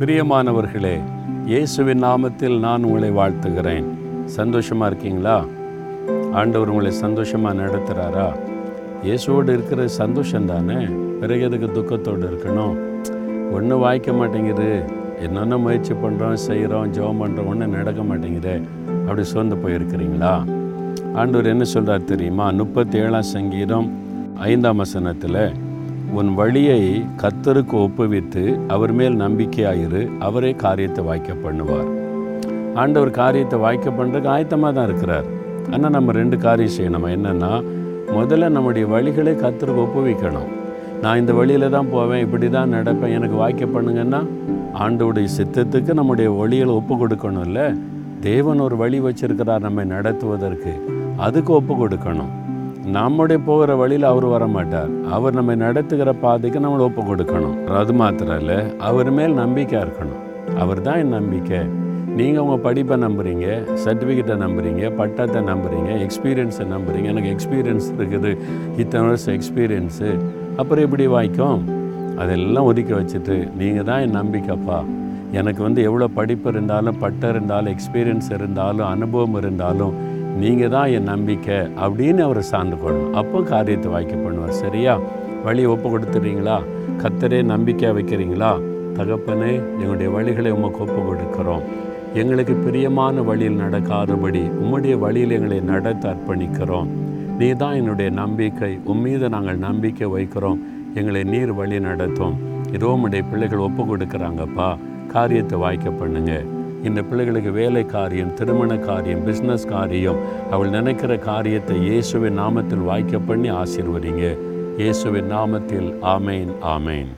பிரியமானவர்களே இயேசுவின் நாமத்தில் நான் உங்களை வாழ்த்துகிறேன். சந்தோஷமாக இருக்கீங்களா? ஆண்டவர் உங்களை சந்தோஷமாக நடத்துகிறாரா இயேசுவோடு இருக்கிற சந்தோஷம் தானே? பிறகு எதுக்கு துக்கத்தோடு இருக்கணும்? ஒன்றும் வாய்க்க மாட்டேங்குது. என்னென்ன முயற்சி பண்ணுறோம் செய்கிறோம் ஜெபம் பண்ணுறோம் ஒன்றும் நடக்க மாட்டேங்குது. அப்படி சோர்ந்து போயிருக்கிறீங்களா? ஆண்டவர் என்ன சொல்கிறார் தெரியுமா? முப்பத்தி ஏழாம் சங்கீதம் ஐந்தாம் வசனத்தில் உன் வழியை கத்தருக்கு ஒப்புவித்து அவர் மேல் நம்பிக்கையாயிரு. அவரே காரியத்தை வாய்க்க பண்ணுவார். ஆண்டவர் காரியத்தை வாய்க்க பண்ணுறதுக்கு ஆயத்தமாக தான் இருக்கிறார். ஆனால் நம்ம ரெண்டு காரியம் செய்யணும். என்னென்னா முதல்ல நம்முடைய வழிகளை கத்தருக்கு ஒப்புவிக்கணும். நான் இந்த வழியில் தான் போவேன் இப்படி தான் நடப்பேன் எனக்கு வாய்க்க பண்ணுங்கன்னா ஆண்டோடைய சித்தத்துக்கு நம்முடைய வழிகளை ஒப்பு கொடுக்கணும்ல. தேவன் ஒரு வழி வச்சிருக்கிறார் நம்மை நடத்துவதற்கு. அதுக்கு ஒப்பு கொடுக்கணும். நம்முடைய போகிற வழியில் அவர் வர மாட்டார் அவர் நம்ம நடத்துகிற பாதைக்கு நம்மளை ஒப்பு கொடுக்கணும் அது மாத்திரம் இல்லை அவர் மேல் நம்பிக்கை இருக்கணும். அவர் தான் என் நம்பிக்கை. நீங்கள் உங்கள் படிப்பை நம்புறீங்க சர்டிஃபிகேட்டை நம்புறீங்க பட்டத்தை நம்புறீங்க எக்ஸ்பீரியன்ஸை நம்புறீங்க. எனக்கு எக்ஸ்பீரியன்ஸ் இருக்குது. இத்தனை வருஷம் எக்ஸ்பீரியன்ஸு அப்புறம் எப்படி வாய்க்கும்? அதெல்லாம் ஒதுக்கி வச்சுட்டு நீங்கள் தான் என் நம்பிக்கைப்பா. எனக்கு வந்து எவ்வளோ படிப்பு இருந்தாலும் பட்டம் இருந்தாலும் எக்ஸ்பீரியன்ஸ் இருந்தாலும் அனுபவம் இருந்தாலும் நீங்கள் தான் என் நம்பிக்கை அப்படின்னு அவரை சார்ந்து கொள்ளணும். அப்போ காரியத்தை வாய்க்க பண்ணுவார். சரியா? வழியை ஒப்பு கொடுத்துறீங்களா? கத்தரே நம்பிக்கை வைக்கிறீங்களா? தகப்பனே எங்களுடைய வழிகளை உமக்கு ஒப்பு கொடுக்கிறோம். எங்களுக்கு பிரியமான வழியில் நடக்காதபடி உம்முடைய வழியில் எங்களை நடத்த அர்ப்பணிக்கிறோம். நீ தான் என்னுடைய நம்பிக்கை. உம்மீது நாங்கள் நம்பிக்கை வைக்கிறோம். எங்களை நீர் வழி நடத்தும். இதோ உம்முடைய பிள்ளைகள் ஒப்பு கொடுக்குறாங்கப்பா. காரியத்தை வாய்க்க பண்ணுங்கள் இந்த பிள்ளைகளுக்கு வேலை காரியம் திருமண காரியம் பிஸ்னஸ் காரியம் அவள் நினைக்கிற காரியத்தை இயேசுவின் நாமத்தில் வாய்க்க பண்ணி ஆசீர்வதிங்க. இயேசுவின் நாமத்தில் ஆமேன் ஆமேன்.